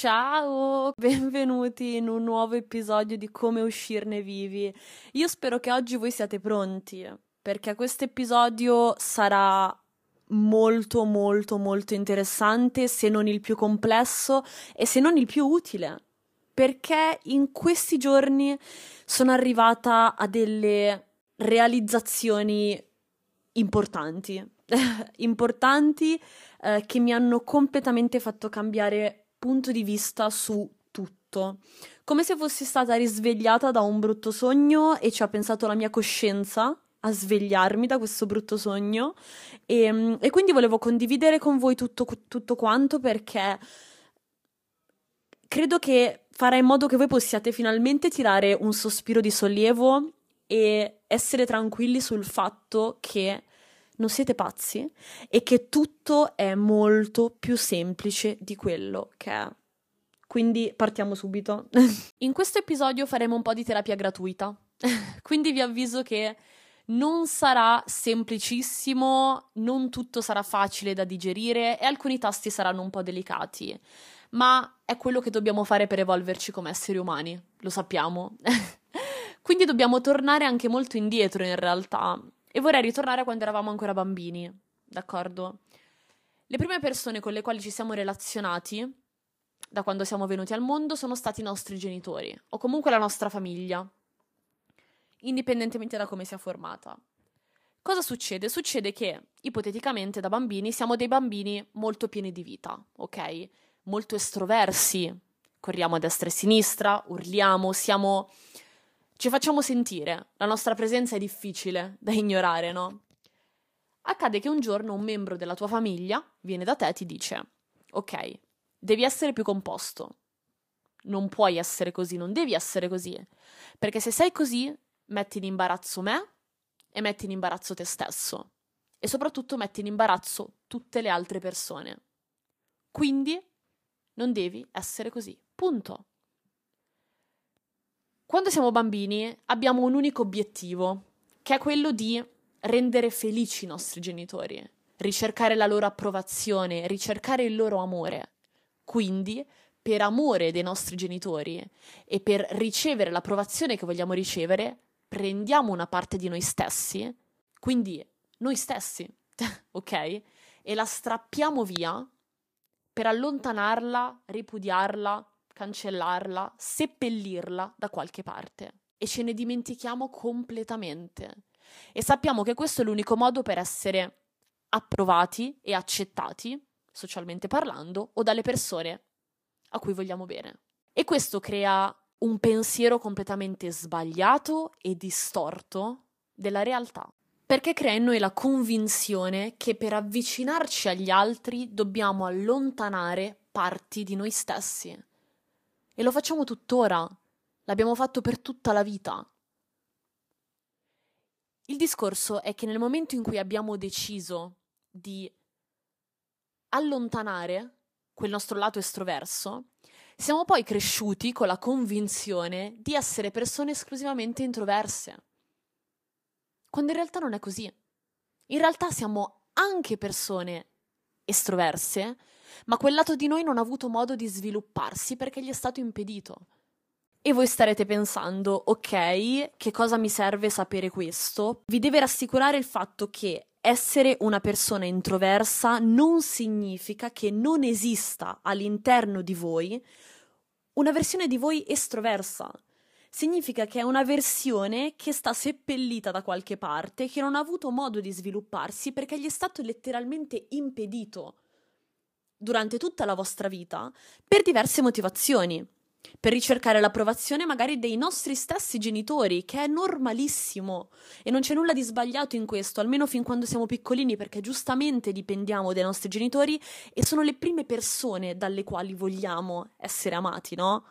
Ciao, benvenuti in un nuovo episodio di Come uscirne vivi. Io spero che oggi voi siate pronti, perché questo episodio sarà molto molto molto interessante, se non il più complesso e se non il più utile, perché in questi giorni sono arrivata a delle realizzazioni importanti, importanti eh, che mi hanno completamente fatto cambiare punto di vista su tutto. Come se fossi stata risvegliata da un brutto sogno e ci ha pensato la mia coscienza a svegliarmi da questo brutto sogno e, e quindi volevo condividere con voi tutto, tutto quanto perché credo che farà in modo che voi possiate finalmente tirare un sospiro di sollievo e essere tranquilli sul fatto che non siete pazzi e che tutto è molto più semplice di quello che è. Quindi partiamo subito. In questo episodio faremo un po' di terapia gratuita, quindi vi avviso che non sarà semplicissimo, non tutto sarà facile da digerire e alcuni tasti saranno un po' delicati, ma è quello che dobbiamo fare per evolverci come esseri umani, lo sappiamo. Quindi dobbiamo tornare anche molto indietro in realtà e vorrei ritornare a quando eravamo ancora bambini, d'accordo? Le prime persone con le quali ci siamo relazionati da quando siamo venuti al mondo sono stati i nostri genitori o comunque la nostra famiglia indipendentemente da come sia formata. Cosa succede? Succede che, ipoteticamente, da bambini siamo dei bambini molto pieni di vita, ok? Molto estroversi, corriamo a destra e a sinistra, urliamo, siamo... ci facciamo sentire, la nostra presenza è difficile da ignorare, no? Accade che un giorno un membro della tua famiglia viene da te e ti dice: Ok, devi essere più composto. Non puoi essere così, non devi essere così. Perché se sei così, metti in imbarazzo me e metti in imbarazzo te stesso e soprattutto metti in imbarazzo tutte le altre persone. Quindi non devi essere così. Punto. Quando siamo bambini abbiamo un unico obiettivo, che è quello di rendere felici i nostri genitori, ricercare la loro approvazione, ricercare il loro amore. Quindi, per amore dei nostri genitori e per ricevere l'approvazione che vogliamo ricevere, prendiamo una parte di noi stessi, quindi noi stessi, ok? E la strappiamo via per allontanarla, ripudiarla, cancellarla, seppellirla da qualche parte. E ce ne dimentichiamo completamente. E sappiamo che questo è l'unico modo per essere approvati e accettati, socialmente parlando, o dalle persone a cui vogliamo bene. E questo crea un pensiero completamente sbagliato e distorto della realtà. Perché crea in noi la convinzione che per avvicinarci agli altri dobbiamo allontanare parti di noi stessi. E lo facciamo tuttora. L'abbiamo fatto per tutta la vita. Il discorso è che nel momento in cui abbiamo deciso di allontanare quel nostro lato estroverso, siamo poi cresciuti con la convinzione di essere persone esclusivamente introverse, quando in realtà non è così. In realtà siamo anche persone estroverse, ma quel lato di noi non ha avuto modo di svilupparsi perché gli è stato impedito. E voi starete pensando, ok, che cosa mi serve sapere questo? Vi deve rassicurare il fatto che essere una persona introversa non significa che non esista all'interno di voi una versione di voi estroversa. Significa che è una versione che sta seppellita da qualche parte, che non ha avuto modo di svilupparsi perché gli è stato letteralmente impedito durante tutta la vostra vita per diverse motivazioni per ricercare l'approvazione magari dei nostri stessi genitori, che è normalissimo e non c'è nulla di sbagliato in questo, almeno fin quando siamo piccolini, perché giustamente dipendiamo dai nostri genitori e sono le prime persone dalle quali vogliamo essere amati, no?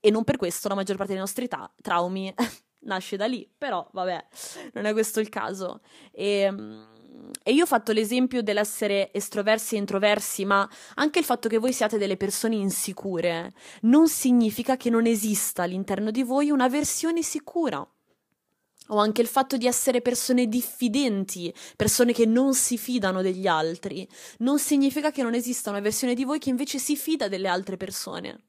E non per questo la maggior parte dei nostri ta- traumi nasce da lì, però vabbè, non è questo il caso. E ehm, e io ho fatto l'esempio dell'essere estroversi e introversi, ma anche il fatto che voi siate delle persone insicure non significa che non esista all'interno di voi una versione sicura. o anche il fatto di essere persone diffidenti, persone che non si fidano degli altri, non significa che non esista una versione di voi che invece si fida delle altre persone.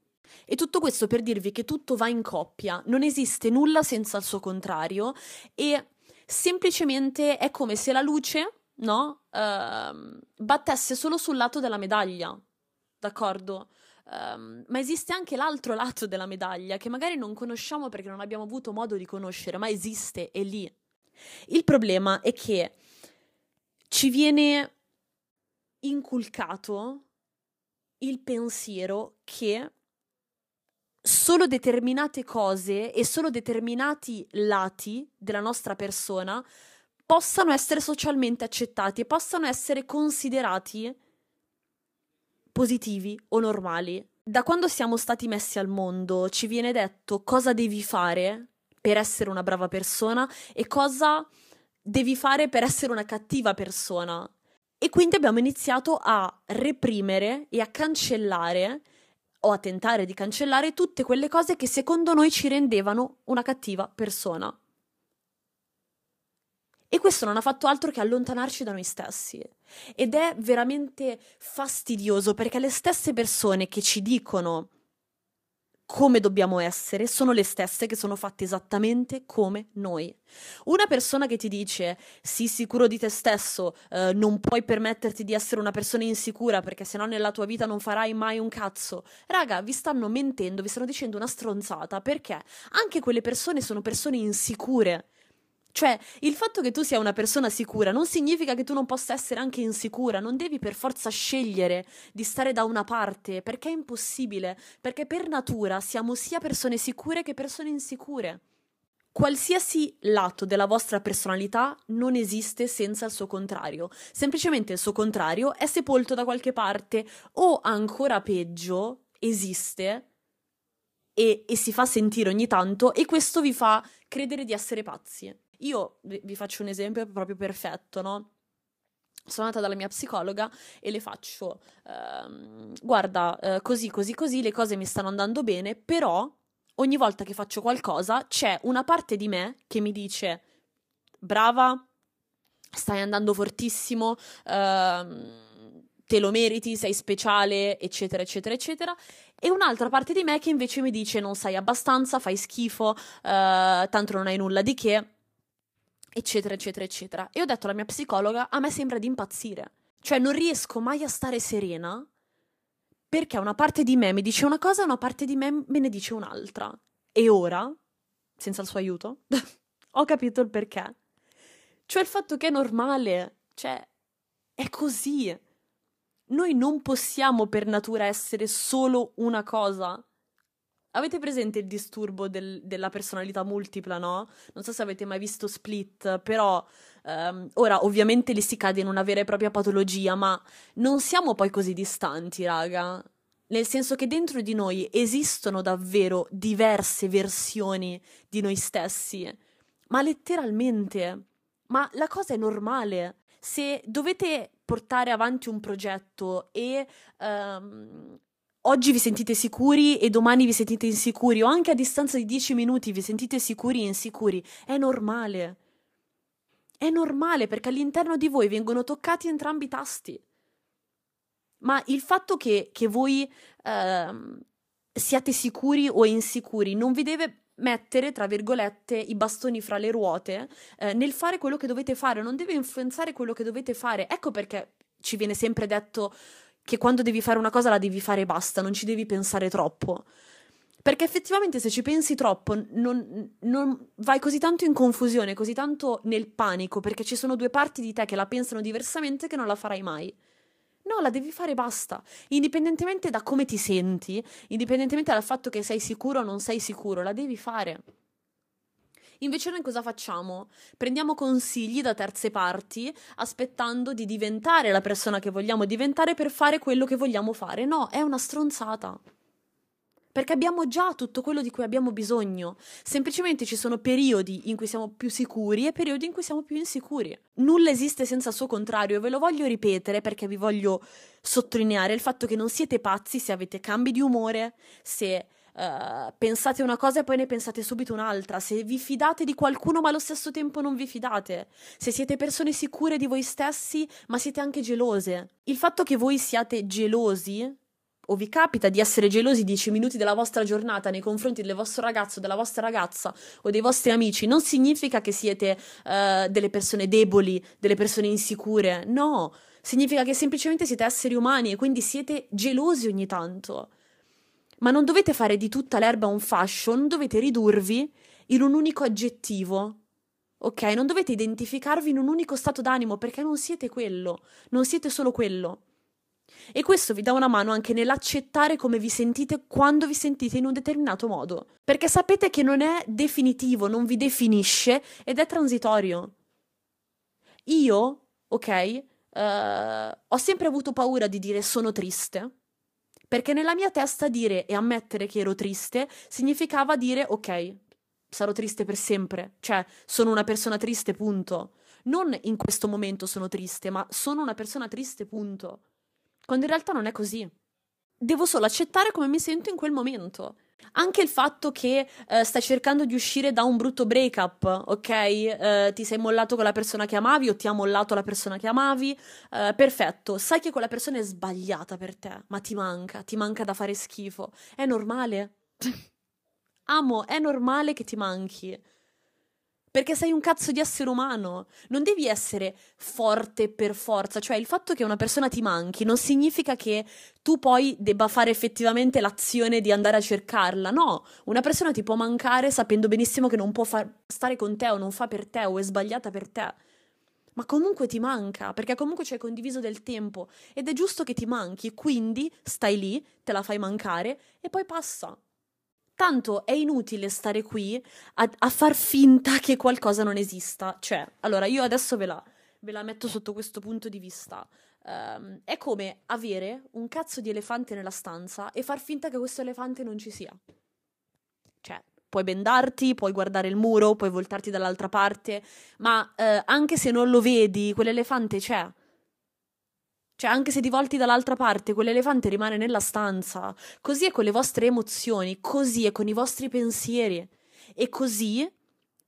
E tutto questo per dirvi che tutto va in coppia, non esiste nulla senza il suo contrario e semplicemente è come se la luce, no, uh, battesse solo sul lato della medaglia, d'accordo? Um, ma esiste anche l'altro lato della medaglia che magari non conosciamo perché non abbiamo avuto modo di conoscere, ma esiste, è lì. Il problema è che ci viene inculcato il pensiero che solo determinate cose e solo determinati lati della nostra persona possano essere socialmente accettati e possano essere considerati positivi o normali. Da quando siamo stati messi al mondo ci viene detto cosa devi fare per essere una brava persona e cosa devi fare per essere una cattiva persona. E quindi abbiamo iniziato a reprimere e a cancellare o a tentare di cancellare tutte quelle cose che secondo noi ci rendevano una cattiva persona. E questo non ha fatto altro che allontanarci da noi stessi. Ed è veramente fastidioso perché le stesse persone che ci dicono come dobbiamo essere sono le stesse che sono fatte esattamente come noi. Una persona che ti dice sii sicuro di te stesso, eh, non puoi permetterti di essere una persona insicura perché sennò nella tua vita non farai mai un cazzo. Raga, vi stanno mentendo, vi stanno dicendo una stronzata perché anche quelle persone sono persone insicure. Cioè, il fatto che tu sia una persona sicura non significa che tu non possa essere anche insicura, non devi per forza scegliere di stare da una parte, perché è impossibile, perché per natura siamo sia persone sicure che persone insicure. Qualsiasi lato della vostra personalità non esiste senza il suo contrario, semplicemente il suo contrario è sepolto da qualche parte o ancora peggio esiste e, e si fa sentire ogni tanto e questo vi fa credere di essere pazzi. Io vi faccio un esempio proprio perfetto, no? Sono andata dalla mia psicologa e le faccio, ehm, guarda, eh, così, così, così, le cose mi stanno andando bene, però ogni volta che faccio qualcosa c'è una parte di me che mi dice, brava, stai andando fortissimo, ehm, te lo meriti, sei speciale, eccetera, eccetera, eccetera. E un'altra parte di me che invece mi dice non sai abbastanza, fai schifo, eh, tanto non hai nulla di che eccetera, eccetera, eccetera. E ho detto alla mia psicologa, a me sembra di impazzire. Cioè non riesco mai a stare serena perché una parte di me mi dice una cosa e una parte di me me ne dice un'altra. E ora, senza il suo aiuto, ho capito il perché. Cioè il fatto che è normale, cioè è così. Noi non possiamo per natura essere solo una cosa. Avete presente il disturbo del, della personalità multipla, no? Non so se avete mai visto Split, però um, ora ovviamente lì si cade in una vera e propria patologia, ma non siamo poi così distanti, raga. Nel senso che dentro di noi esistono davvero diverse versioni di noi stessi, ma letteralmente. Ma la cosa è normale. Se dovete portare avanti un progetto e um, oggi vi sentite sicuri e domani vi sentite insicuri o anche a distanza di 10 minuti vi sentite sicuri e insicuri, è normale. È normale perché all'interno di voi vengono toccati entrambi i tasti. Ma il fatto che, che voi eh, siate sicuri o insicuri non vi deve mettere, tra virgolette, i bastoni fra le ruote eh, nel fare quello che dovete fare, non deve influenzare quello che dovete fare. Ecco perché ci viene sempre detto che quando devi fare una cosa la devi fare e basta, non ci devi pensare troppo. Perché effettivamente se ci pensi troppo non, non, vai così tanto in confusione, così tanto nel panico, perché ci sono due parti di te che la pensano diversamente che non la farai mai. No, la devi fare e basta. Indipendentemente da come ti senti, indipendentemente dal fatto che sei sicuro o non sei sicuro, la devi fare. Invece noi cosa facciamo? Prendiamo consigli da terze parti aspettando di diventare la persona che vogliamo diventare per fare quello che vogliamo fare. No, è una stronzata. Perché abbiamo già tutto quello di cui abbiamo bisogno. Semplicemente ci sono periodi in cui siamo più sicuri e periodi in cui siamo più insicuri. Nulla esiste senza il suo contrario e ve lo voglio ripetere perché vi voglio sottolineare il fatto che non siete pazzi se avete cambi di umore, se uh, pensate una cosa e poi ne pensate subito un'altra, se vi fidate di qualcuno ma allo stesso tempo non vi fidate, se siete persone sicure di voi stessi ma siete anche gelose. Il fatto che voi siate gelosi o vi capita di essere gelosi dieci minuti della vostra giornata nei confronti del vostro ragazzo, della vostra ragazza o dei vostri amici, non significa che siete uh, delle persone deboli, delle persone insicure, no, significa che semplicemente siete esseri umani e quindi siete gelosi ogni tanto. Ma non dovete fare di tutta l'erba un fascio, non dovete ridurvi in un unico aggettivo. Ok? Non dovete identificarvi in un unico stato d'animo perché non siete quello, non siete solo quello. E questo vi dà una mano anche nell'accettare come vi sentite quando vi sentite in un determinato modo, perché sapete che non è definitivo, non vi definisce ed è transitorio. Io, ok, uh, ho sempre avuto paura di dire sono triste, perché nella mia testa dire e ammettere che ero triste significava dire ok, sarò triste per sempre, cioè sono una persona triste, punto. Non in questo momento sono triste, ma sono una persona triste, punto. Quando in realtà non è così. Devo solo accettare come mi sento in quel momento. Anche il fatto che uh, stai cercando di uscire da un brutto breakup, ok? Uh, ti sei mollato con la persona che amavi o ti ha mollato la persona che amavi, uh, perfetto, sai che quella persona è sbagliata per te, ma ti manca, ti manca da fare schifo. È normale. Amo, è normale che ti manchi perché sei un cazzo di essere umano. Non devi essere forte per forza. Cioè, il fatto che una persona ti manchi non significa che tu poi debba fare effettivamente l'azione di andare a cercarla. No, una persona ti può mancare sapendo benissimo che non può stare con te o non fa per te o è sbagliata per te. Ma comunque ti manca, perché comunque ci hai condiviso del tempo ed è giusto che ti manchi, quindi stai lì, te la fai mancare e poi passa. Tanto è inutile stare qui a, a, far finta che qualcosa non esista. Cioè, allora io adesso ve la, ve la metto sotto questo punto di vista. Um, è come avere un cazzo di elefante nella stanza e far finta che questo elefante non ci sia. Cioè, puoi bendarti, puoi guardare il muro, puoi voltarti dall'altra parte, ma uh, anche se non lo vedi, quell'elefante c'è. Cioè, anche se ti volti dall'altra parte, quell'elefante rimane nella stanza. Così è con le vostre emozioni, così è con i vostri pensieri. E così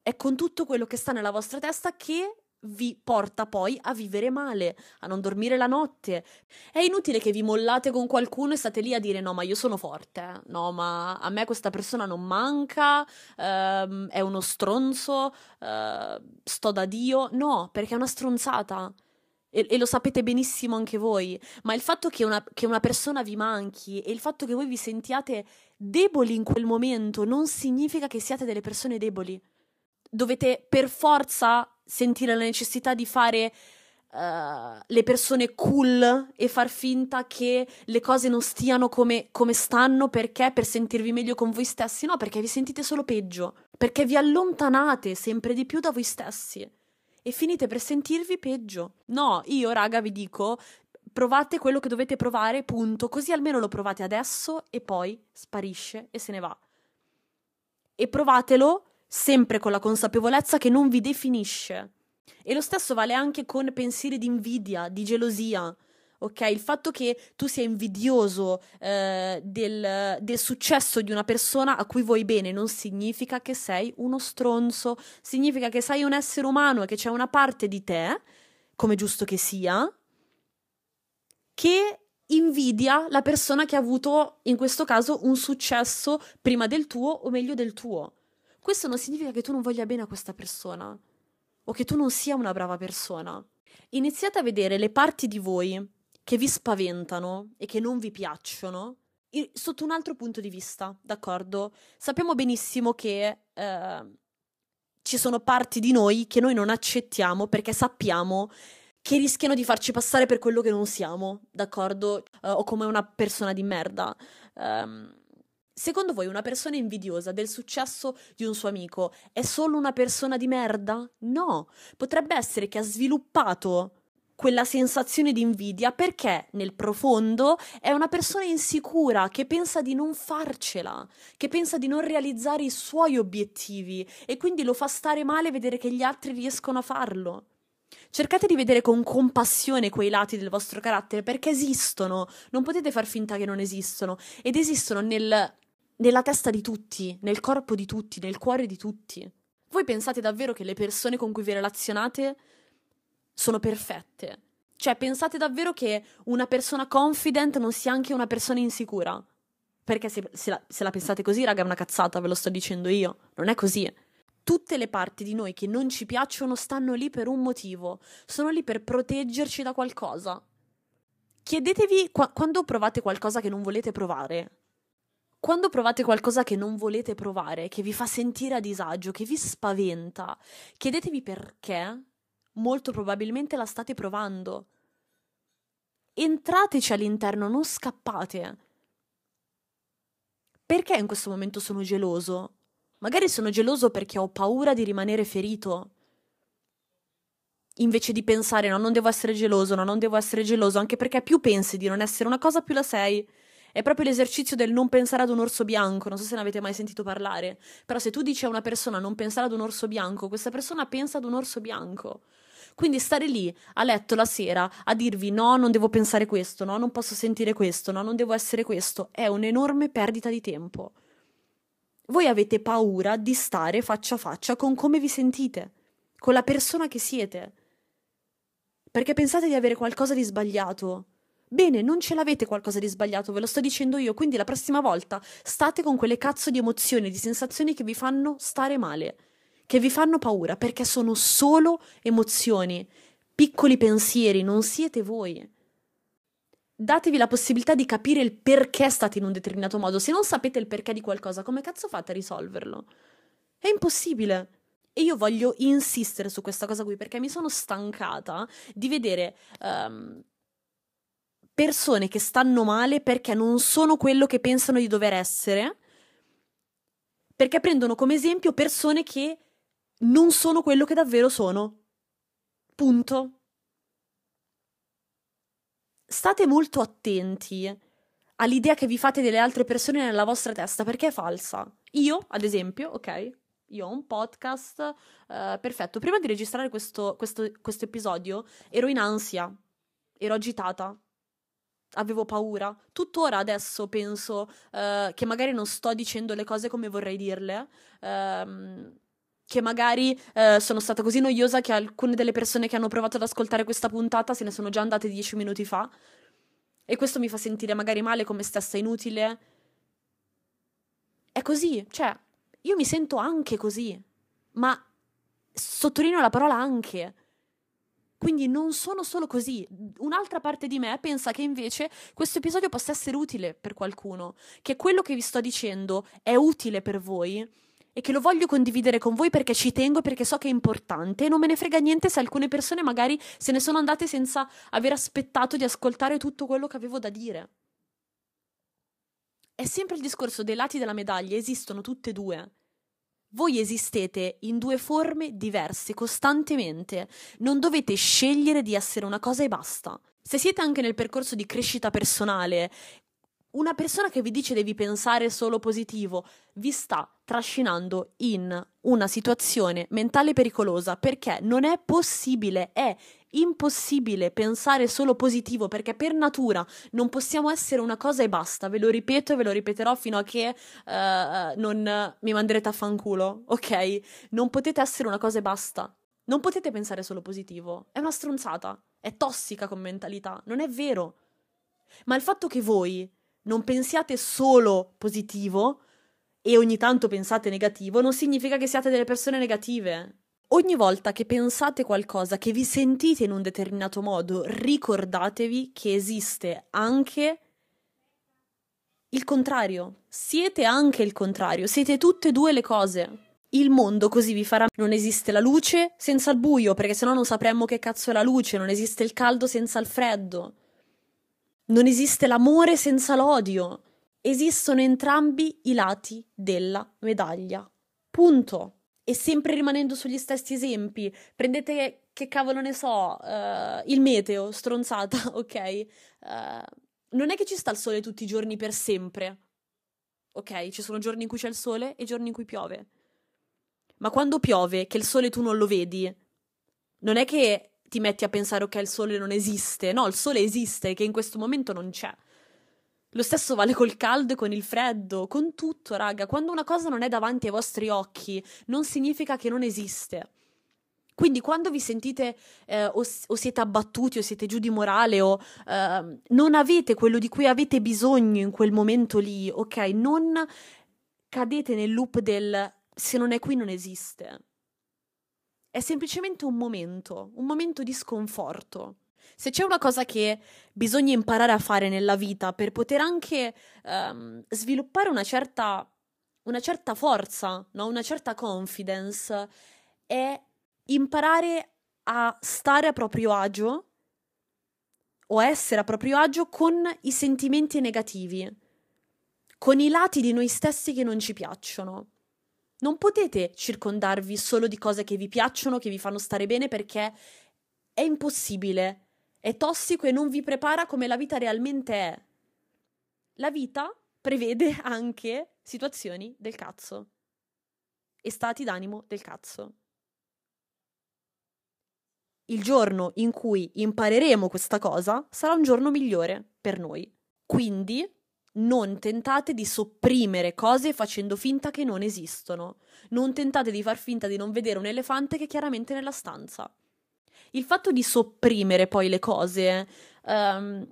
è con tutto quello che sta nella vostra testa che vi porta poi a vivere male, a non dormire la notte. È inutile che vi mollate con qualcuno e state lì a dire no, ma io sono forte, no, ma a me questa persona non manca, ehm, è uno stronzo, eh, sto da Dio. No, perché è una stronzata e, e, lo sapete benissimo anche voi, ma il fatto che una, che una persona vi manchi e il fatto che voi vi sentiate deboli in quel momento non significa che siate delle persone deboli. Dovete per forza sentire la necessità di fare uh, le persone cool e far finta che le cose non stiano come, come stanno perché? Per sentirvi meglio con voi stessi, no, perché vi sentite solo peggio, perché vi allontanate sempre di più da voi stessi e finite per sentirvi peggio. No, io raga vi dico, provate quello che dovete provare, punto, così almeno lo provate adesso e poi sparisce e se ne va. E provatelo sempre con la consapevolezza che non vi definisce. E lo stesso vale anche con pensieri di invidia, di gelosia ok? Il fatto che tu sia invidioso eh, del, del, successo di una persona a cui vuoi bene non significa che sei uno stronzo, significa che sei un essere umano e che c'è una parte di te, come giusto che sia, che invidia la persona che ha avuto, in questo caso, un successo prima del tuo o meglio del tuo. Questo non significa che tu non voglia bene a questa persona o che tu non sia una brava persona. Iniziate a vedere le parti di voi che vi spaventano e che non vi piacciono sotto un altro punto di vista, d'accordo? Sappiamo benissimo che eh, ci sono parti di noi che noi non accettiamo perché sappiamo che rischiano di farci passare per quello che non siamo, d'accordo? Uh, o come una persona di merda. Um, secondo voi una persona invidiosa del successo di un suo amico è solo una persona di merda? No, potrebbe essere che ha sviluppato quella sensazione di invidia perché nel profondo è una persona insicura che pensa di non farcela, che pensa di non realizzare i suoi obiettivi e quindi lo fa stare male vedere che gli altri riescono a farlo. Cercate di vedere con compassione quei lati del vostro carattere perché esistono, non potete far finta che non esistono ed esistono nel nella testa di tutti, nel corpo di tutti, nel cuore di tutti. Voi pensate davvero che le persone con cui vi relazionate sono perfette? Cioè, pensate davvero che una persona confident non sia anche una persona insicura? Perché se, se, la, se la pensate così, raga, è una cazzata, ve lo sto dicendo io. Non è così. Tutte le parti di noi che non ci piacciono stanno lì per un motivo, sono lì per proteggerci da qualcosa. Chiedetevi qua- quando provate qualcosa che non volete provare, quando provate qualcosa che non volete provare, che vi fa sentire a disagio, che vi spaventa, chiedetevi perché molto probabilmente la state provando. Entrateci all'interno, non scappate. Perché in questo momento sono geloso? Magari sono geloso perché ho paura di rimanere ferito. Invece di pensare no, non devo essere geloso, no, non devo essere geloso, anche perché più pensi di non essere una cosa, più la sei. È proprio l'esercizio del non pensare ad un orso bianco, non so se ne avete mai sentito parlare, però se tu dici a una persona non pensare ad un orso bianco, questa persona pensa ad un orso bianco. Quindi stare lì a letto la sera a dirvi no, non devo pensare questo, no, non posso sentire questo, no, non devo essere questo, è un'enorme perdita di tempo. Voi avete paura di stare faccia a faccia con come vi sentite, con la persona che siete. Perché pensate di avere qualcosa di sbagliato, Bene, non ce l'avete qualcosa di sbagliato, ve lo sto dicendo io, quindi la prossima volta state con quelle cazzo di emozioni, di sensazioni che vi fanno stare male, che vi fanno paura, perché sono solo emozioni, piccoli pensieri, non siete voi. Datevi la possibilità di capire il perché state in un determinato modo. Se non sapete il perché di qualcosa, come cazzo fate a risolverlo? È impossibile. E io voglio insistere su questa cosa qui perché mi sono stancata di vedere um, persone che stanno male perché non sono quello che pensano di dover essere, perché prendono come esempio persone che non sono quello che davvero sono. Punto. State molto attenti all'idea che vi fate delle altre persone nella vostra testa perché è falsa. Io, ad esempio, ok, io ho un podcast, uh, perfetto. Prima di registrare questo, questo, questo episodio ero in ansia, ero agitata, avevo paura. Tuttora adesso penso uh, che magari non sto dicendo le cose come vorrei dirle. Uh, che magari uh, sono stata così noiosa che alcune delle persone che hanno provato ad ascoltare questa puntata se ne sono già andate dieci minuti fa. E questo mi fa sentire magari male come stessa inutile. È così, cioè, io mi sento anche così. Ma sottolineo la parola anche quindi non sono solo così. Un'altra parte di me pensa che invece questo episodio possa essere utile per qualcuno, che quello che vi sto dicendo è utile per voi e che lo voglio condividere con voi perché ci tengo e perché so che è importante e non me ne frega niente se alcune persone magari se ne sono andate senza aver aspettato di ascoltare tutto quello che avevo da dire. È sempre il discorso dei lati della medaglia, esistono tutte e due. Voi esistete in due forme diverse costantemente, non dovete scegliere di essere una cosa e basta. Se siete anche nel percorso di crescita personale, una persona che vi dice devi pensare solo positivo vi sta trascinando in una situazione mentale pericolosa perché non è possibile, è impossibile pensare solo positivo perché per natura non possiamo essere una cosa e basta. Ve lo ripeto e ve lo ripeterò fino a che uh, non mi manderete a fanculo, ok? Non potete essere una cosa e basta. Non potete pensare solo positivo. È una stronzata. È tossica come mentalità. Non è vero. Ma il fatto che voi non pensiate solo positivo e ogni tanto pensate negativo non significa che siate delle persone negative. Ogni volta che pensate qualcosa, che vi sentite in un determinato modo, ricordatevi che esiste anche il contrario. Siete anche il contrario, siete tutte e due le cose. Il mondo così vi farà. Non esiste la luce senza il buio, perché sennò non sapremmo che cazzo è la luce, non esiste il caldo senza il freddo. Non esiste l'amore senza l'odio. Esistono entrambi i lati della medaglia. Punto e sempre rimanendo sugli stessi esempi, prendete che cavolo ne so, uh, il meteo, stronzata, ok? Uh, non è che ci sta il sole tutti i giorni per sempre, ok? Ci sono giorni in cui c'è il sole e giorni in cui piove. Ma quando piove, che il sole tu non lo vedi, non è che ti metti a pensare ok, il sole non esiste, no, il sole esiste, che in questo momento non c'è. Lo stesso vale col caldo e con il freddo, con tutto, raga. Quando una cosa non è davanti ai vostri occhi, non significa che non esiste. Quindi quando vi sentite eh, o, o, siete abbattuti o siete giù di morale o eh, non avete quello di cui avete bisogno in quel momento lì, ok? Non cadete nel loop del se non è qui non esiste. È semplicemente un momento, un momento di sconforto. Se c'è una cosa che bisogna imparare a fare nella vita per poter anche um, sviluppare una certa, una certa forza, no? una certa confidence, è imparare a stare a proprio agio o essere a proprio agio con i sentimenti negativi, con i lati di noi stessi che non ci piacciono. Non potete circondarvi solo di cose che vi piacciono, che vi fanno stare bene, perché è impossibile è tossico e non vi prepara come la vita realmente è. La vita prevede anche situazioni del cazzo e stati d'animo del cazzo. Il giorno in cui impareremo questa cosa sarà un giorno migliore per noi. Quindi non tentate di sopprimere cose facendo finta che non esistono. Non tentate di far finta di non vedere un elefante che è chiaramente nella stanza il fatto di sopprimere poi le cose um,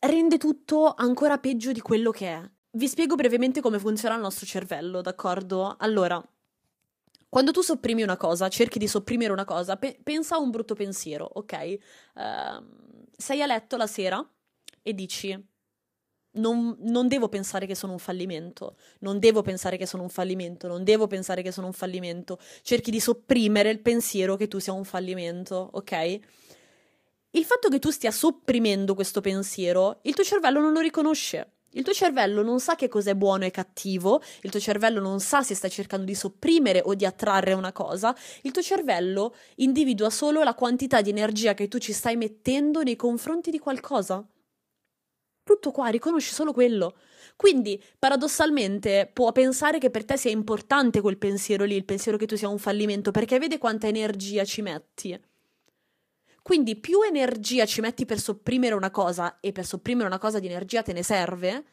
rende tutto ancora peggio di quello che è. Vi spiego brevemente come funziona il nostro cervello, d'accordo? Allora, quando tu sopprimi una cosa, cerchi di sopprimere una cosa, pe- pensa a un brutto pensiero, ok? Uh, sei a letto la sera e dici non, non, devo pensare che sono un fallimento, non devo pensare che sono un fallimento, non devo pensare che sono un fallimento. Cerchi di sopprimere il pensiero che tu sia un fallimento, ok? Il fatto che tu stia sopprimendo questo pensiero, il tuo cervello non lo riconosce. Il tuo cervello non sa che cos'è buono e cattivo, il tuo cervello non sa se stai cercando di sopprimere o di attrarre una cosa, il tuo cervello individua solo la quantità di energia che tu ci stai mettendo nei confronti di qualcosa. Tutto qua, riconosci solo quello. Quindi, paradossalmente, può pensare che per te sia importante quel pensiero lì, il pensiero che tu sia un fallimento, perché vede quanta energia ci metti. Quindi, più energia ci metti per sopprimere una cosa, e per sopprimere una cosa di energia te ne serve,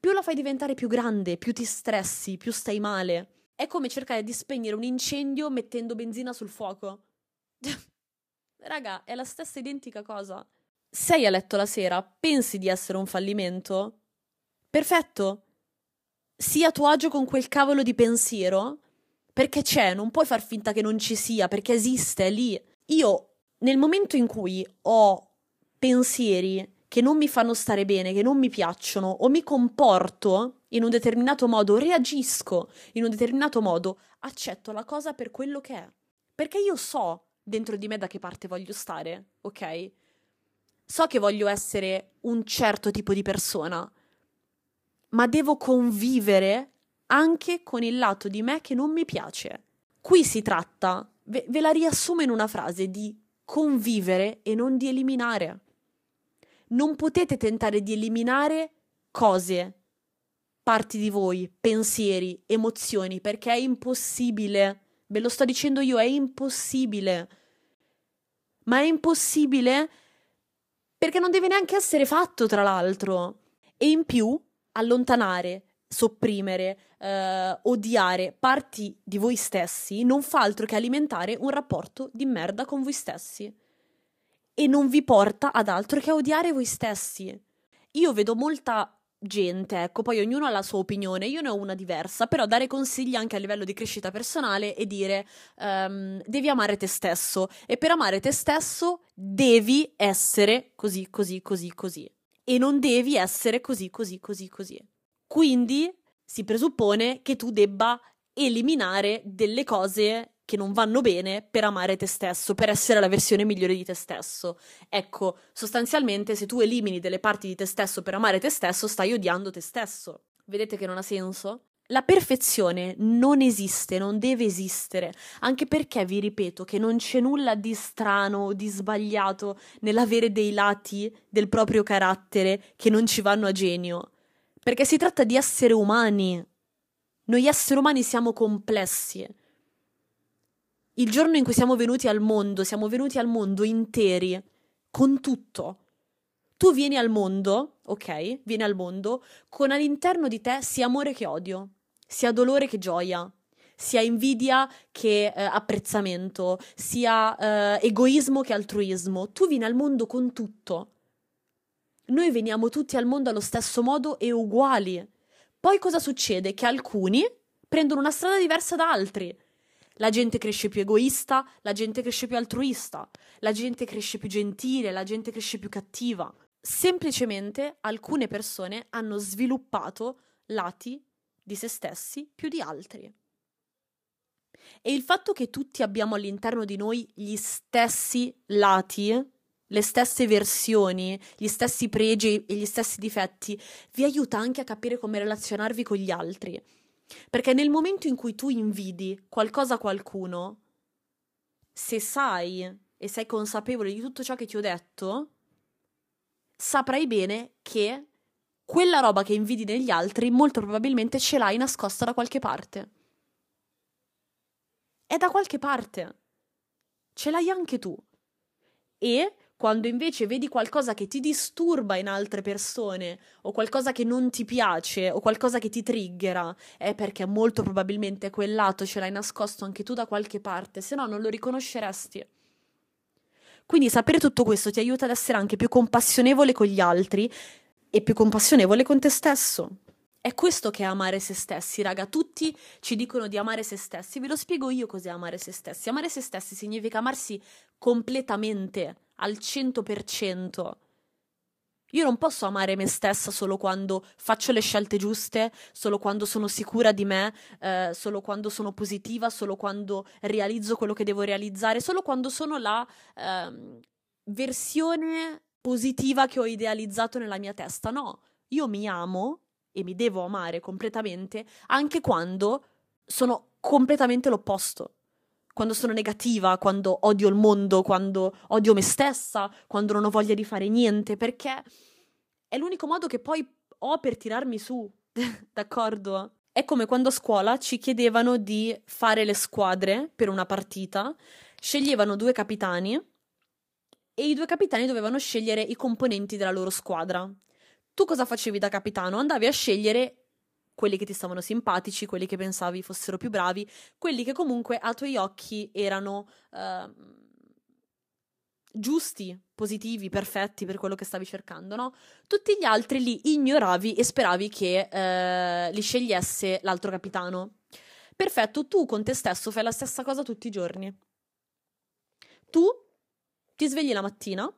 più la fai diventare più grande, più ti stressi, più stai male. È come cercare di spegnere un incendio mettendo benzina sul fuoco. Raga, è la stessa identica cosa sei a letto la sera, pensi di essere un fallimento? Perfetto. Sii a tuo agio con quel cavolo di pensiero, perché c'è, non puoi far finta che non ci sia, perché esiste, è lì. Io, nel momento in cui ho pensieri che non mi fanno stare bene, che non mi piacciono, o mi comporto in un determinato modo, reagisco in un determinato modo, accetto la cosa per quello che è. Perché io so dentro di me da che parte voglio stare, ok? So che voglio essere un certo tipo di persona, ma devo convivere anche con il lato di me che non mi piace. Qui si tratta, ve, ve la riassumo in una frase, di convivere e non di eliminare. Non potete tentare di eliminare cose, parti di voi, pensieri, emozioni, perché è impossibile. Ve lo sto dicendo io, è impossibile. Ma è impossibile perché non deve neanche essere fatto, tra l'altro. E in più, allontanare, sopprimere, eh, odiare parti di voi stessi non fa altro che alimentare un rapporto di merda con voi stessi. E non vi porta ad altro che a odiare voi stessi. Io vedo molta gente, ecco, poi ognuno ha la sua opinione, io ne ho una diversa, però dare consigli anche a livello di crescita personale e dire um, devi amare te stesso e per amare te stesso devi essere così, così, così, così e non devi essere così, così, così, così. Quindi si presuppone che tu debba eliminare delle cose che non vanno bene per amare te stesso, per essere la versione migliore di te stesso. Ecco, sostanzialmente se tu elimini delle parti di te stesso per amare te stesso, stai odiando te stesso. Vedete che non ha senso? La perfezione non esiste, non deve esistere, anche perché vi ripeto che non c'è nulla di strano o di sbagliato nell'avere dei lati del proprio carattere che non ci vanno a genio, perché si tratta di esseri umani. Noi esseri umani siamo complessi il giorno in cui siamo venuti al mondo, siamo venuti al mondo interi, con tutto. tu vieni al mondo, ok? Vieni al mondo con all'interno di te sia amore che odio, sia dolore che gioia, sia invidia che eh, apprezzamento, sia eh, egoismo che altruismo. Tu vieni al mondo con tutto. Noi veniamo tutti al mondo allo stesso modo e uguali. Poi cosa succede? Che alcuni prendono una strada diversa da altri. La gente cresce più egoista, la gente cresce più altruista, la gente cresce più gentile, la gente cresce più cattiva. Semplicemente alcune persone hanno sviluppato lati di se stessi più di altri. E il fatto che tutti abbiamo all'interno di noi gli stessi lati, le stesse versioni, gli stessi pregi e gli stessi difetti, vi aiuta anche a capire come relazionarvi con gli altri. Perché nel momento in cui tu invidi qualcosa a qualcuno, se sai e sei consapevole di tutto ciò che ti ho detto, saprai bene che quella roba che invidi negli altri molto probabilmente ce l'hai nascosta da qualche parte. È da qualche parte. Ce l'hai anche tu. E quando invece vedi qualcosa che ti disturba in altre persone, o qualcosa che non ti piace, o qualcosa che ti triggera, è perché molto probabilmente quel lato ce l'hai nascosto anche tu da qualche parte, se no non lo riconosceresti. Quindi sapere tutto questo ti aiuta ad essere anche più compassionevole con gli altri e più compassionevole con te stesso. È questo che è amare se stessi, raga. Tutti ci dicono di amare se stessi. Ve lo spiego io cos'è amare se stessi. Amare se stessi significa amarsi completamente, al 100%. Io non posso amare me stessa solo quando faccio le scelte giuste, solo quando sono sicura di me, eh, solo quando sono positiva, solo quando realizzo quello che devo realizzare, solo quando sono la eh, versione positiva che ho idealizzato nella mia testa. No, io mi amo e mi devo amare completamente anche quando sono completamente l'opposto. Quando sono negativa, quando odio il mondo, quando odio me stessa, quando non ho voglia di fare niente, perché è l'unico modo che poi ho per tirarmi su, d'accordo? È come quando a scuola ci chiedevano di fare le squadre per una partita, sceglievano due capitani e i due capitani dovevano scegliere i componenti della loro squadra tu cosa facevi da capitano? Andavi a scegliere quelli che ti stavano simpatici, quelli che pensavi fossero più bravi, quelli che comunque a tuoi occhi erano uh, giusti, positivi, perfetti per quello che stavi cercando, no? Tutti gli altri li ignoravi e speravi che uh, li scegliesse l'altro capitano. Perfetto, tu con te stesso fai la stessa cosa tutti i giorni. Tu ti svegli la mattina,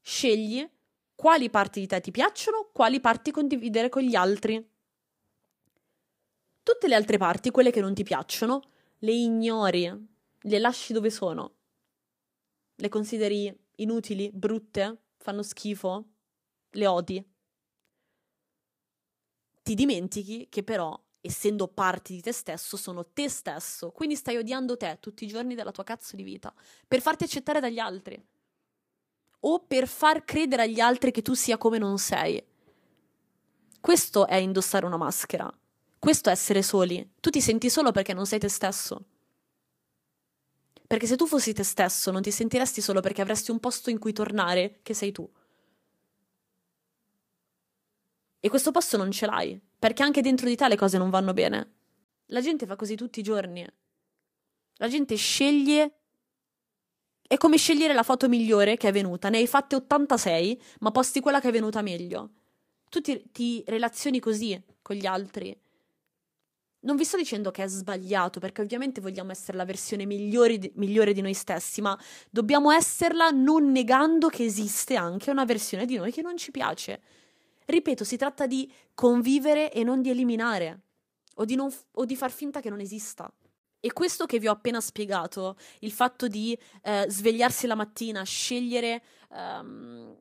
scegli quali parti di te ti piacciono, quali parti condividere con gli altri. Tutte le altre parti, quelle che non ti piacciono, le ignori, le lasci dove sono. Le consideri inutili, brutte, fanno schifo, le odi. Ti dimentichi che però, essendo parti di te stesso, sono te stesso, quindi stai odiando te tutti i giorni della tua cazzo di vita, per farti accettare dagli altri o per far credere agli altri che tu sia come non sei. Questo è indossare una maschera. Questo è essere soli. Tu ti senti solo perché non sei te stesso. Perché se tu fossi te stesso non ti sentiresti solo perché avresti un posto in cui tornare, che sei tu. E questo posto non ce l'hai, perché anche dentro di te le cose non vanno bene. La gente fa così tutti i giorni. La gente sceglie è come scegliere la foto migliore che è venuta. Ne hai fatte 86, ma posti quella che è venuta meglio. Tu ti, ti relazioni così con gli altri. Non vi sto dicendo che è sbagliato, perché ovviamente vogliamo essere la versione migliore di, migliore di noi stessi, ma dobbiamo esserla non negando che esiste anche una versione di noi che non ci piace. Ripeto, si tratta di convivere e non di eliminare, o di, non, o di far finta che non esista. E questo che vi ho appena spiegato, il fatto di eh, svegliarsi la mattina, scegliere um,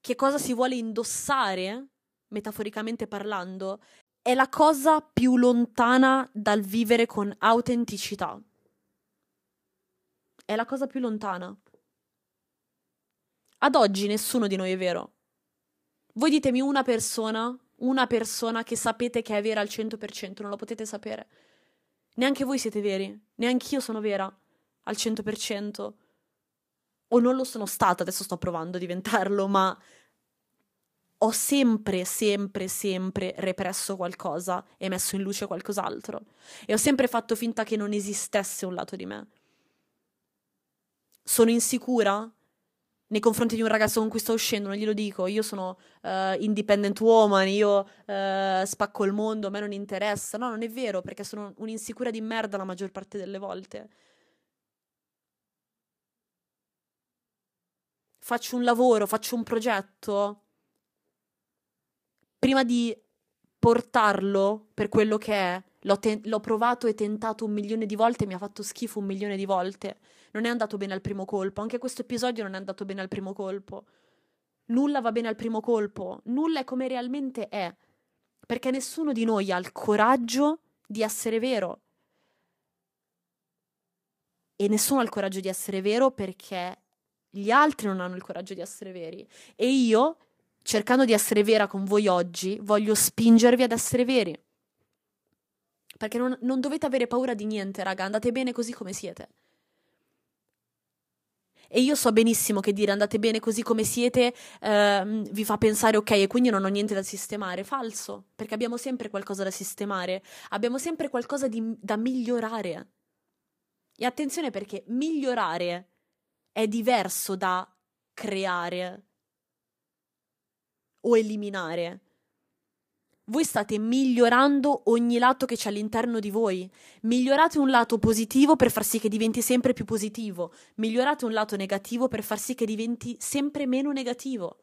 che cosa si vuole indossare, metaforicamente parlando, è la cosa più lontana dal vivere con autenticità. È la cosa più lontana. Ad oggi nessuno di noi è vero. Voi ditemi una persona, una persona che sapete che è vera al 100%, non lo potete sapere. Neanche voi siete veri, neanche io sono vera al 100%. O non lo sono stata, adesso sto provando a diventarlo, ma ho sempre, sempre, sempre represso qualcosa e messo in luce qualcos'altro. E ho sempre fatto finta che non esistesse un lato di me. Sono insicura nei confronti di un ragazzo con cui sto uscendo, non glielo dico, io sono uh, independent woman, io uh, spacco il mondo, a me non interessa. No, non è vero, perché sono un'insicura di merda la maggior parte delle volte. Faccio un lavoro, faccio un progetto. Prima di portarlo per quello che è, l'ho, te- l'ho provato e tentato un milione di volte, mi ha fatto schifo un milione di volte non è andato bene al primo colpo, anche questo episodio non è andato bene al primo colpo. Nulla va bene al primo colpo, nulla è come realmente è, perché nessuno di noi ha il coraggio di essere vero. E nessuno ha il coraggio di essere vero perché gli altri non hanno il coraggio di essere veri. E io, cercando di essere vera con voi oggi, voglio spingervi ad essere veri. Perché non, non dovete avere paura di niente, raga, andate bene così come siete. E io so benissimo che dire andate bene così come siete eh, vi fa pensare ok e quindi non ho niente da sistemare. Falso, perché abbiamo sempre qualcosa da sistemare, abbiamo sempre qualcosa di, da migliorare. E attenzione perché migliorare è diverso da creare o eliminare voi state migliorando ogni lato che c'è all'interno di voi. Migliorate un lato positivo per far sì che diventi sempre più positivo. Migliorate un lato negativo per far sì che diventi sempre meno negativo.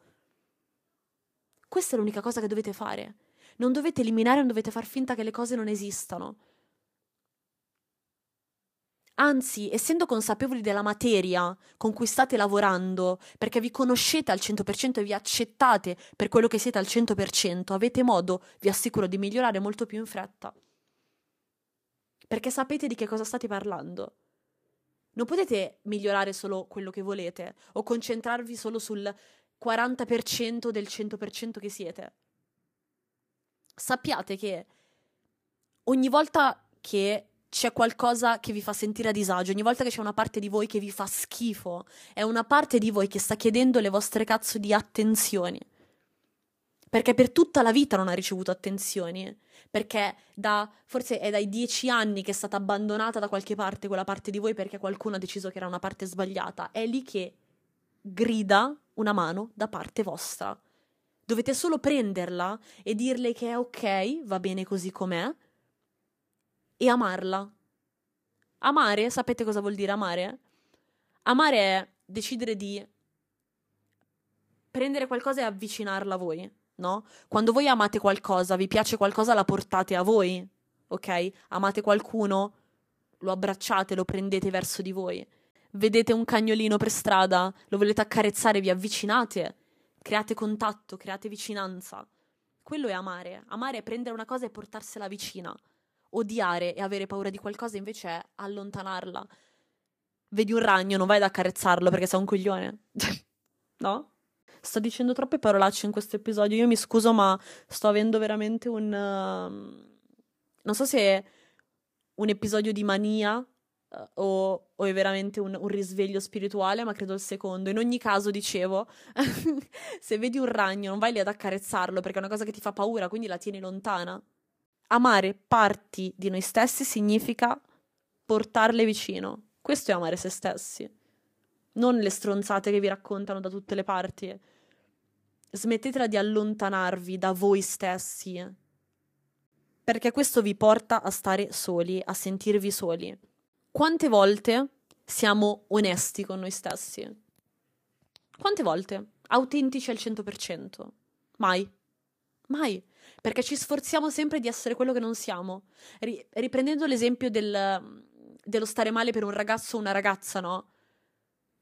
Questa è l'unica cosa che dovete fare. Non dovete eliminare, non dovete far finta che le cose non esistano. Anzi, essendo consapevoli della materia con cui state lavorando, perché vi conoscete al 100% e vi accettate per quello che siete al 100%, avete modo, vi assicuro, di migliorare molto più in fretta. Perché sapete di che cosa state parlando. Non potete migliorare solo quello che volete o concentrarvi solo sul 40% del 100% che siete. Sappiate che ogni volta che c'è qualcosa che vi fa sentire a disagio, ogni volta che c'è una parte di voi che vi fa schifo, è una parte di voi che sta chiedendo le vostre cazzo di attenzioni. Perché per tutta la vita non ha ricevuto attenzioni. Perché da, forse è dai dieci anni che è stata abbandonata da qualche parte quella parte di voi perché qualcuno ha deciso che era una parte sbagliata. È lì che grida una mano da parte vostra. Dovete solo prenderla e dirle che è ok, va bene così com'è, e amarla. Amare, sapete cosa vuol dire amare? Amare è decidere di prendere qualcosa e avvicinarla a voi, no? Quando voi amate qualcosa, vi piace qualcosa, la portate a voi, ok? Amate qualcuno, lo abbracciate, lo prendete verso di voi. Vedete un cagnolino per strada, lo volete accarezzare, vi avvicinate, create contatto, create vicinanza. Quello è amare. Amare è prendere una cosa e portarsela vicina odiare e avere paura di qualcosa invece è allontanarla. Vedi un ragno, non vai ad accarezzarlo perché sei un coglione. no? Sto dicendo troppe parolacce in questo episodio. Io mi scuso, ma sto avendo veramente un. Uh, non so se è un episodio di mania uh, o, o, è veramente un, un, risveglio spirituale, ma credo il secondo. In ogni caso, dicevo, se vedi un ragno, non vai lì ad accarezzarlo perché è una cosa che ti fa paura, quindi la tieni lontana amare parti di noi stessi significa portarle vicino. Questo è amare se stessi. Non le stronzate che vi raccontano da tutte le parti. Smettetela di allontanarvi da voi stessi. Perché questo vi porta a stare soli, a sentirvi soli. Quante volte siamo onesti con noi stessi? Quante volte? Autentici al 100%? Mai. Mai perché ci sforziamo sempre di essere quello che non siamo. Ri- riprendendo l'esempio del, dello stare male per un ragazzo o una ragazza, no?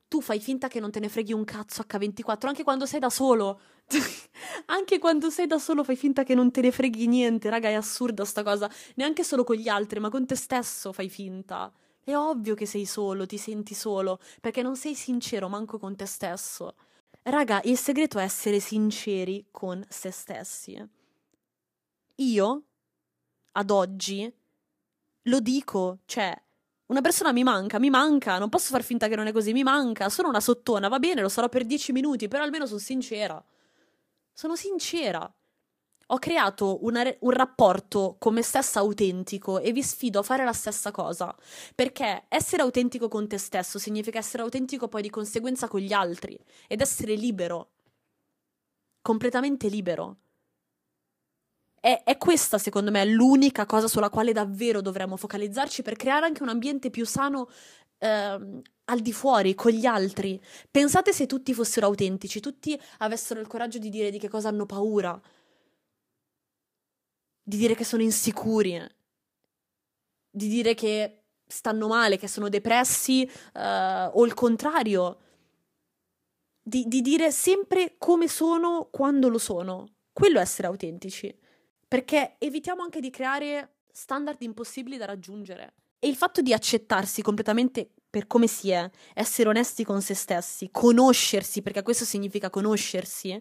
Tu fai finta che non te ne freghi un cazzo H24, anche quando sei da solo. anche quando sei da solo fai finta che non te ne freghi niente, raga, è assurda sta cosa. Neanche solo con gli altri, ma con te stesso fai finta. È ovvio che sei solo, ti senti solo, perché non sei sincero manco con te stesso. Raga, il segreto è essere sinceri con se stessi io, ad oggi, lo dico, cioè, una persona mi manca, mi manca, non posso far finta che non è così, mi manca, sono una sottona, va bene, lo sarò per dieci minuti, però almeno sono sincera. Sono sincera. Ho creato una, un rapporto con me stessa autentico e vi sfido a fare la stessa cosa. Perché essere autentico con te stesso significa essere autentico poi di conseguenza con gli altri ed essere libero. Completamente libero. È, è, questa, secondo me, l'unica cosa sulla quale davvero dovremmo focalizzarci per creare anche un ambiente più sano ehm, al di fuori, con gli altri. Pensate se tutti fossero autentici, tutti avessero il coraggio di dire di che cosa hanno paura, di dire che sono insicuri, di dire che stanno male, che sono depressi, uh, o il contrario, di, di dire sempre come sono quando lo sono. Quello è essere autentici, perché evitiamo anche di creare standard impossibili da raggiungere. E il fatto di accettarsi completamente per come si è, essere onesti con se stessi, conoscersi, perché questo significa conoscersi,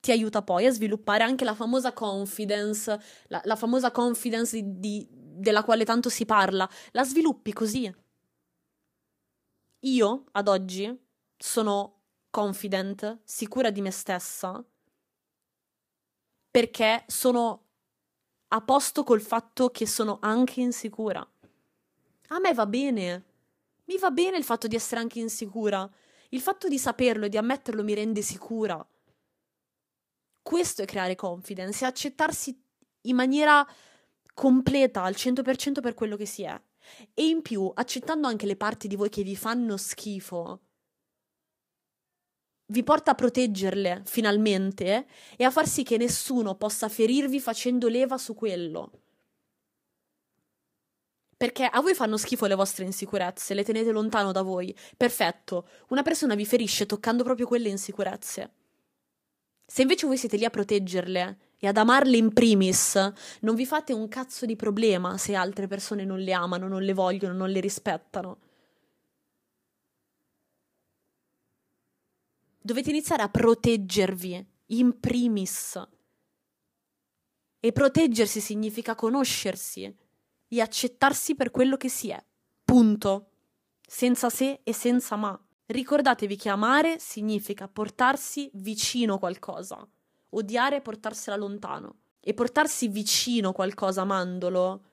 ti aiuta poi a sviluppare anche la famosa confidence, la, la famosa confidence di, di, della quale tanto si parla. La sviluppi così. Io, ad oggi, sono confident, sicura di me stessa, perché sono a posto col fatto che sono anche insicura. A me va bene. Mi va bene il fatto di essere anche insicura. Il fatto di saperlo e di ammetterlo mi rende sicura. Questo è creare confidence, è accettarsi in maniera completa al 100% per quello che si è. E in più, accettando anche le parti di voi che vi fanno schifo, vi porta a proteggerle finalmente e a far sì che nessuno possa ferirvi facendo leva su quello. Perché a voi fanno schifo le vostre insicurezze, le tenete lontano da voi. Perfetto, una persona vi ferisce toccando proprio quelle insicurezze. Se invece voi siete lì a proteggerle e ad amarle in primis, non vi fate un cazzo di problema se altre persone non le amano, non le vogliono, non le rispettano. Dovete iniziare a proteggervi in primis. E proteggersi significa conoscersi e accettarsi per quello che si è. Punto. Senza se e senza ma. Ricordatevi che amare significa portarsi vicino qualcosa, odiare è portarsela lontano. E portarsi vicino qualcosa amandolo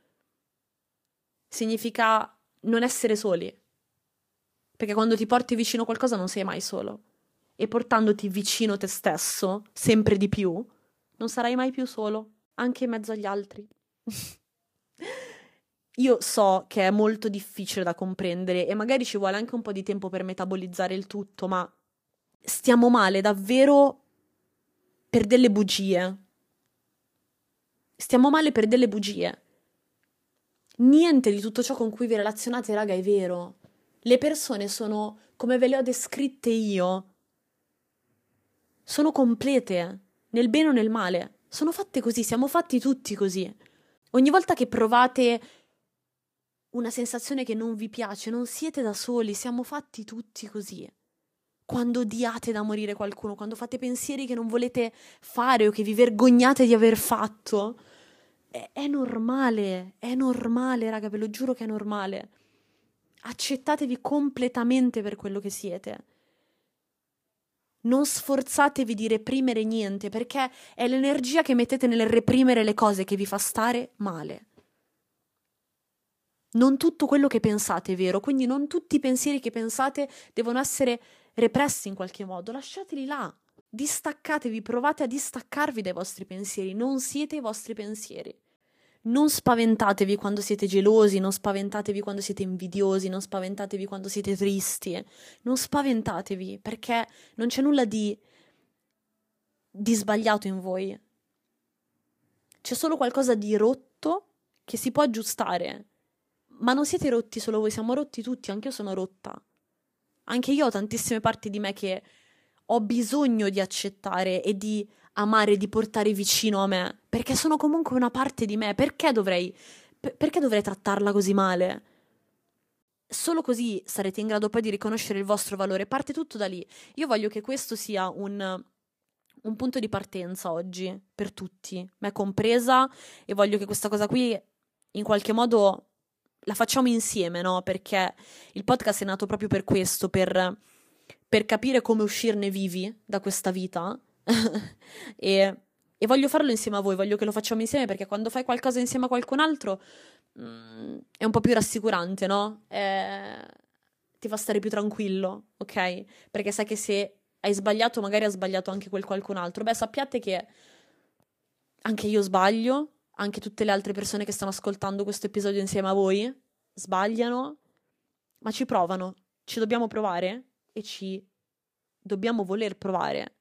significa non essere soli. Perché quando ti porti vicino qualcosa non sei mai solo. E portandoti vicino te stesso, sempre di più, non sarai mai più solo, anche in mezzo agli altri. Io so che è molto difficile da comprendere e magari ci vuole anche un po' di tempo per metabolizzare il tutto, ma stiamo male davvero per delle bugie. Stiamo male per delle bugie. Niente di tutto ciò con cui vi relazionate, raga, è vero. Le persone sono come ve le ho descritte io. Sono complete, nel bene o nel male. Sono fatte così, siamo fatti tutti così. Ogni volta che provate una sensazione che non vi piace, non siete da soli, siamo fatti tutti così. Quando odiate da morire qualcuno, quando fate pensieri che non volete fare o che vi vergognate di aver fatto, è, è normale, è normale, raga, ve lo giuro che è normale. Accettatevi completamente per quello che siete. Non sforzatevi di reprimere niente, perché è l'energia che mettete nel reprimere le cose che vi fa stare male non tutto quello che pensate è vero, quindi non tutti i pensieri che pensate devono essere repressi in qualche modo, lasciateli là. Distaccatevi, provate a distaccarvi dai vostri pensieri, non siete i vostri pensieri. Non spaventatevi quando siete gelosi, non spaventatevi quando siete invidiosi, non spaventatevi quando siete tristi. Non spaventatevi perché non c'è nulla di, di sbagliato in voi. C'è solo qualcosa di rotto che si può aggiustare ma non siete rotti solo voi, siamo rotti tutti, anche io sono rotta. Anche io ho tantissime parti di me che ho bisogno di accettare e di amare, di portare vicino a me, perché sono comunque una parte di me. Perché dovrei, p- perché dovrei trattarla così male? Solo così sarete in grado poi di riconoscere il vostro valore. Parte tutto da lì. Io voglio che questo sia un, un punto di partenza oggi per tutti, me compresa, e voglio che questa cosa qui in qualche modo la facciamo insieme, no? Perché il podcast è nato proprio per questo, per, per capire come uscirne vivi da questa vita, e, e, voglio farlo insieme a voi, voglio che lo facciamo insieme perché quando fai qualcosa insieme a qualcun altro mh, mm, è un po' più rassicurante, no? È... Ti fa stare più tranquillo, ok? Perché sai che se hai sbagliato, magari ha sbagliato anche quel qualcun altro. Beh, sappiate che anche io sbaglio, anche tutte le altre persone che stanno ascoltando questo episodio insieme a voi sbagliano, ma ci provano, ci dobbiamo provare e ci dobbiamo voler provare.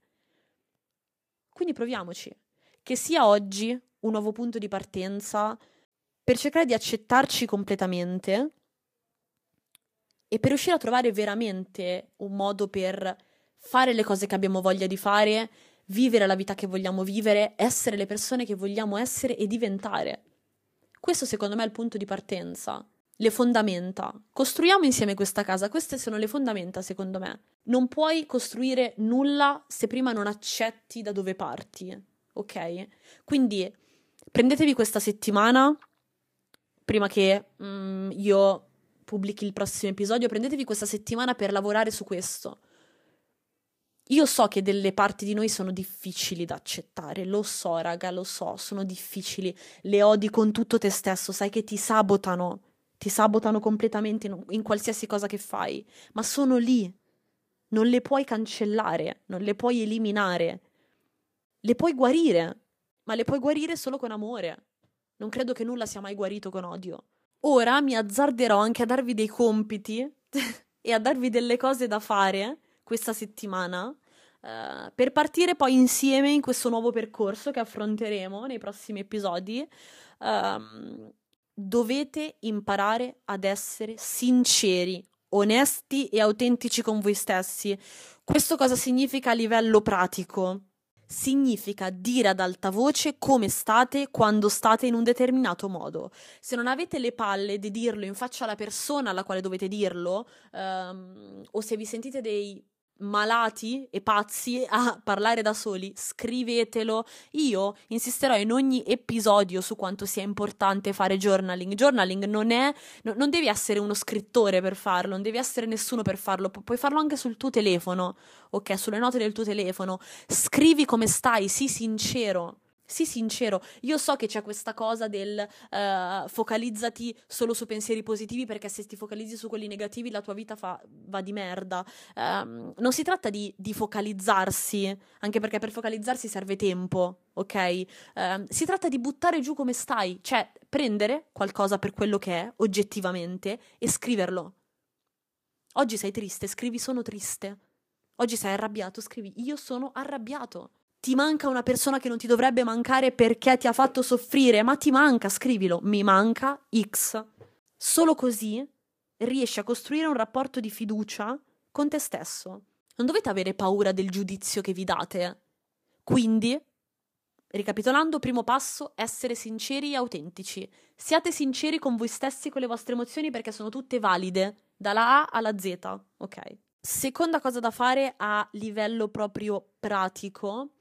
Quindi proviamoci. Che sia oggi un nuovo punto di partenza per cercare di accettarci completamente e per riuscire a trovare veramente un modo per fare le cose che abbiamo voglia di fare, vivere la vita che vogliamo vivere, essere le persone che vogliamo essere e diventare. Questo secondo me è il punto di partenza le fondamenta. Costruiamo insieme questa casa, queste sono le fondamenta secondo me. Non puoi costruire nulla se prima non accetti da dove parti, ok? Quindi prendetevi questa settimana, prima che mm, io pubblichi il prossimo episodio, prendetevi questa settimana per lavorare su questo. Io so che delle parti di noi sono difficili da accettare, lo so, raga, lo so, sono difficili, le odi con tutto te stesso, sai che ti sabotano, ti sabotano completamente in, in qualsiasi cosa che fai, ma sono lì. Non le puoi cancellare, non le puoi eliminare. Le puoi guarire, ma le puoi guarire solo con amore. Non credo che nulla sia mai guarito con odio. Ora mi azzarderò anche a darvi dei compiti e a darvi delle cose da fare questa settimana uh, per partire poi insieme in questo nuovo percorso che affronteremo nei prossimi episodi. Um, dovete imparare ad essere sinceri, onesti e autentici con voi stessi. Questo cosa significa a livello pratico? Significa dire ad alta voce come state quando state in un determinato modo. Se non avete le palle di dirlo in faccia alla persona alla quale dovete dirlo, um, o se vi sentite dei malati e pazzi a parlare da soli, scrivetelo. Io insisterò in ogni episodio su quanto sia importante fare journaling. Journaling non è, no, non devi essere uno scrittore per farlo, non devi essere nessuno per farlo, Pu- puoi farlo anche sul tuo telefono, ok? Sulle note del tuo telefono. Scrivi come stai, sii sincero. Sii sincero, io so che c'è questa cosa del uh, focalizzati solo su pensieri positivi perché se ti focalizzi su quelli negativi la tua vita fa, va di merda. Um, non si tratta di, di, focalizzarsi, anche perché per focalizzarsi serve tempo, ok? Um, si tratta di buttare giù come stai, cioè prendere qualcosa per quello che è, oggettivamente, e scriverlo. Oggi sei triste, scrivi sono triste. Oggi sei arrabbiato, scrivi io sono arrabbiato ti manca una persona che non ti dovrebbe mancare perché ti ha fatto soffrire, ma ti manca, scrivilo, mi manca X. Solo così riesci a costruire un rapporto di fiducia con te stesso. Non dovete avere paura del giudizio che vi date. Quindi, ricapitolando, primo passo, essere sinceri e autentici. Siate sinceri con voi stessi, con le vostre emozioni, perché sono tutte valide, dalla A alla Z, ok? Seconda cosa da fare a livello proprio pratico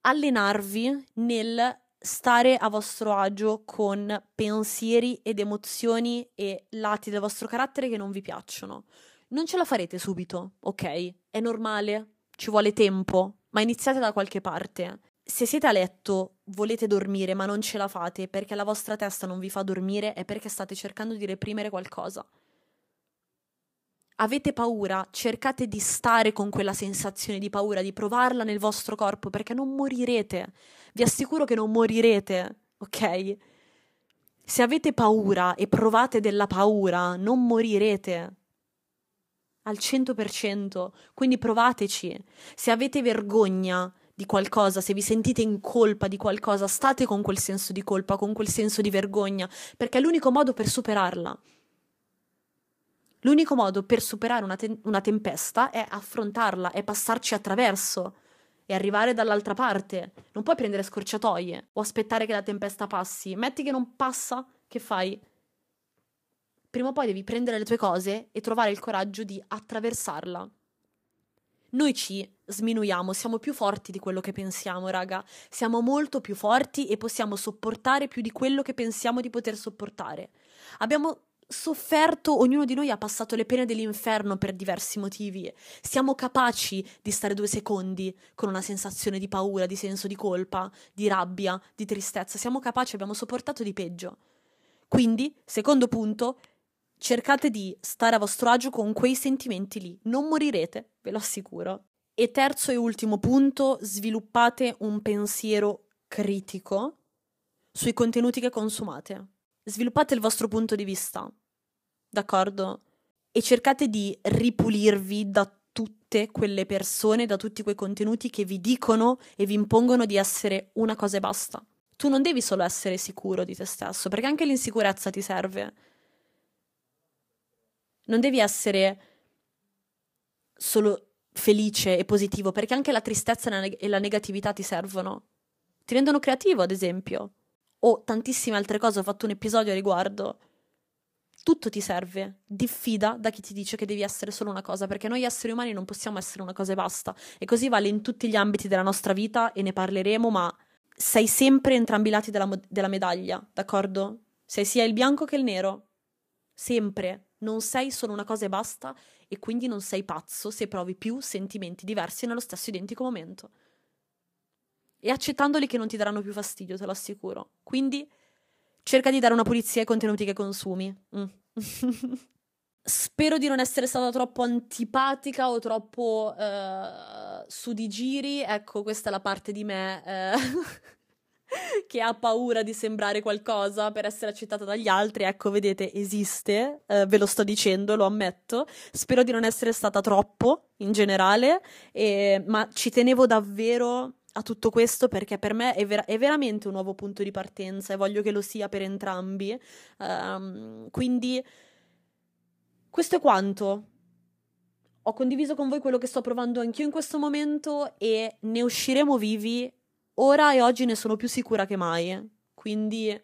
allenarvi nel stare a vostro agio con pensieri ed emozioni e lati del vostro carattere che non vi piacciono. Non ce la farete subito, ok? È normale, ci vuole tempo, ma iniziate da qualche parte. Se siete a letto, volete dormire, ma non ce la fate perché la vostra testa non vi fa dormire, è perché state cercando di reprimere qualcosa avete paura, cercate di stare con quella sensazione di paura, di provarla nel vostro corpo, perché non morirete. Vi assicuro che non morirete, ok? Se avete paura e provate della paura, non morirete. Al 100%. Quindi provateci. Se avete vergogna di qualcosa, se vi sentite in colpa di qualcosa, state con quel senso di colpa, con quel senso di vergogna, perché è l'unico modo per superarla. L'unico modo per superare una, te- una tempesta è affrontarla, è passarci attraverso e arrivare dall'altra parte. Non puoi prendere scorciatoie o aspettare che la tempesta passi. Metti che non passa, che fai? Prima o poi devi prendere le tue cose e trovare il coraggio di attraversarla. Noi ci sminuiamo, siamo più forti di quello che pensiamo, raga. Siamo molto più forti e possiamo sopportare più di quello che pensiamo di poter sopportare. Abbiamo sofferto, ognuno di noi ha passato le pene dell'inferno per diversi motivi. Siamo capaci di stare due secondi con una sensazione di paura, di senso di colpa, di rabbia, di tristezza. Siamo capaci, abbiamo sopportato di peggio. Quindi, secondo punto, cercate di stare a vostro agio con quei sentimenti lì. Non morirete, ve lo assicuro. E terzo e ultimo punto, sviluppate un pensiero critico sui contenuti che consumate. Sviluppate il vostro punto di vista, d'accordo? E cercate di ripulirvi da tutte quelle persone, da tutti quei contenuti che vi dicono e vi impongono di essere una cosa e basta. Tu non devi solo essere sicuro di te stesso, perché anche l'insicurezza ti serve. Non devi essere solo felice e positivo, perché anche la tristezza e la negatività ti servono. Ti rendono creativo, ad esempio. O tantissime altre cose, ho fatto un episodio a riguardo. Tutto ti serve. Diffida da chi ti dice che devi essere solo una cosa, perché noi esseri umani non possiamo essere una cosa e basta. E così vale in tutti gli ambiti della nostra vita e ne parleremo, ma sei sempre entrambi i lati della, della medaglia, d'accordo? Sei sia il bianco che il nero. Sempre. Non sei solo una cosa e basta, e quindi non sei pazzo se provi più sentimenti diversi nello stesso identico momento. E accettandoli che non ti daranno più fastidio, te lo assicuro. Quindi cerca di dare una pulizia ai contenuti che consumi. Mm. Spero di non essere stata troppo antipatica o troppo uh, su di giri. Ecco, questa è la parte di me. Uh, che ha paura di sembrare qualcosa per essere accettata dagli altri. Ecco, vedete, esiste, eh, ve lo sto dicendo, lo ammetto. Spero di non essere stata troppo in generale, eh, ma ci tenevo davvero a tutto questo perché per me è, ver- è, veramente un nuovo punto di partenza e voglio che lo sia per entrambi. Um, quindi, questo è quanto. Ho condiviso con voi quello che sto provando anch'io in questo momento e ne usciremo vivi ora e oggi ne sono più sicura che mai. Quindi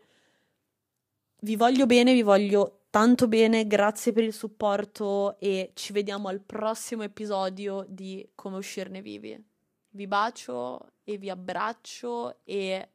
vi voglio bene, vi voglio tanto bene, grazie per il supporto e ci vediamo al prossimo episodio di Come uscirne vivi. Vi bacio e vi abbraccio e...